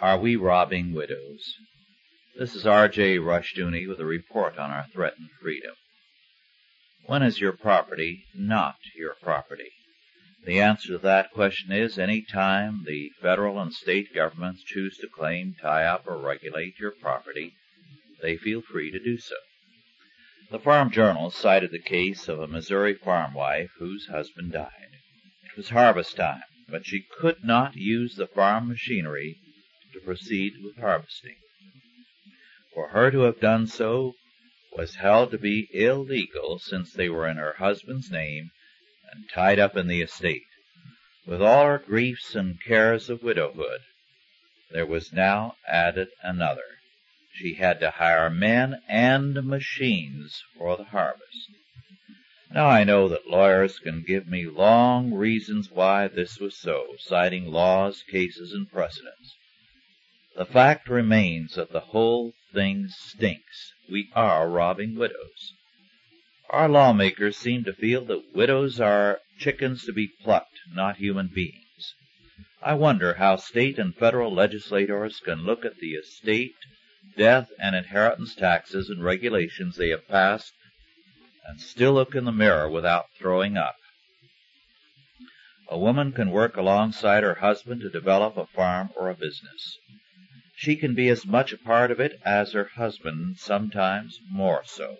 Are we robbing widows? This is R.J. Rushdoony with a report on our threatened freedom. When is your property not your property? The answer to that question is any time the federal and state governments choose to claim, tie up, or regulate your property, they feel free to do so. The Farm Journal cited the case of a Missouri farm wife whose husband died. It was harvest time, but she could not use the farm machinery to proceed with harvesting. For her to have done so was held to be illegal since they were in her husband's name and tied up in the estate. With all her griefs and cares of widowhood, there was now added another. She had to hire men and machines for the harvest. Now I know that lawyers can give me long reasons why this was so, citing laws, cases, and precedents. The fact remains that the whole thing stinks. We are robbing widows. Our lawmakers seem to feel that widows are chickens to be plucked, not human beings. I wonder how state and federal legislators can look at the estate, death, and inheritance taxes and regulations they have passed and still look in the mirror without throwing up. A woman can work alongside her husband to develop a farm or a business. She can be as much a part of it as her husband, sometimes more so.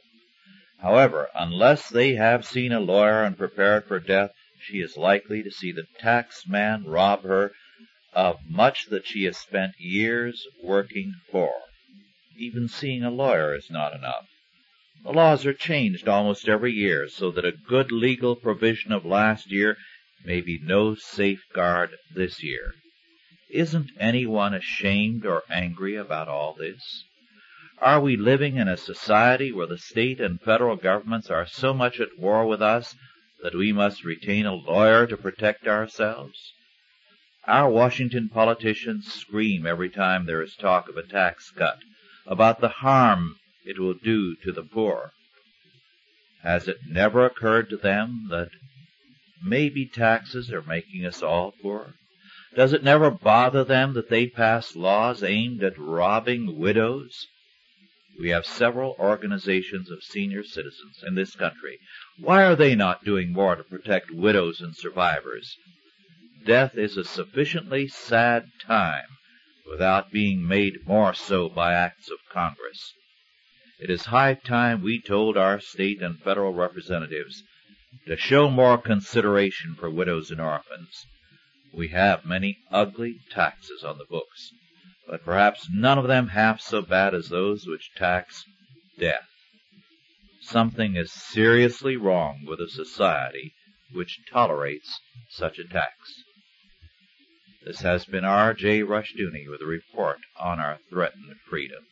However, unless they have seen a lawyer and prepared for death, she is likely to see the tax man rob her of much that she has spent years working for. Even seeing a lawyer is not enough. The laws are changed almost every year so that a good legal provision of last year may be no safeguard this year. Isn't anyone ashamed or angry about all this? Are we living in a society where the state and federal governments are so much at war with us that we must retain a lawyer to protect ourselves? Our Washington politicians scream every time there is talk of a tax cut about the harm it will do to the poor. Has it never occurred to them that maybe taxes are making us all poor? Does it never bother them that they pass laws aimed at robbing widows? We have several organizations of senior citizens in this country. Why are they not doing more to protect widows and survivors? Death is a sufficiently sad time without being made more so by acts of Congress. It is high time we told our state and federal representatives to show more consideration for widows and orphans. We have many ugly taxes on the books, but perhaps none of them half so bad as those which tax death. Something is seriously wrong with a society which tolerates such a tax. This has been R. J. Rushdoony with a report on our threatened freedom.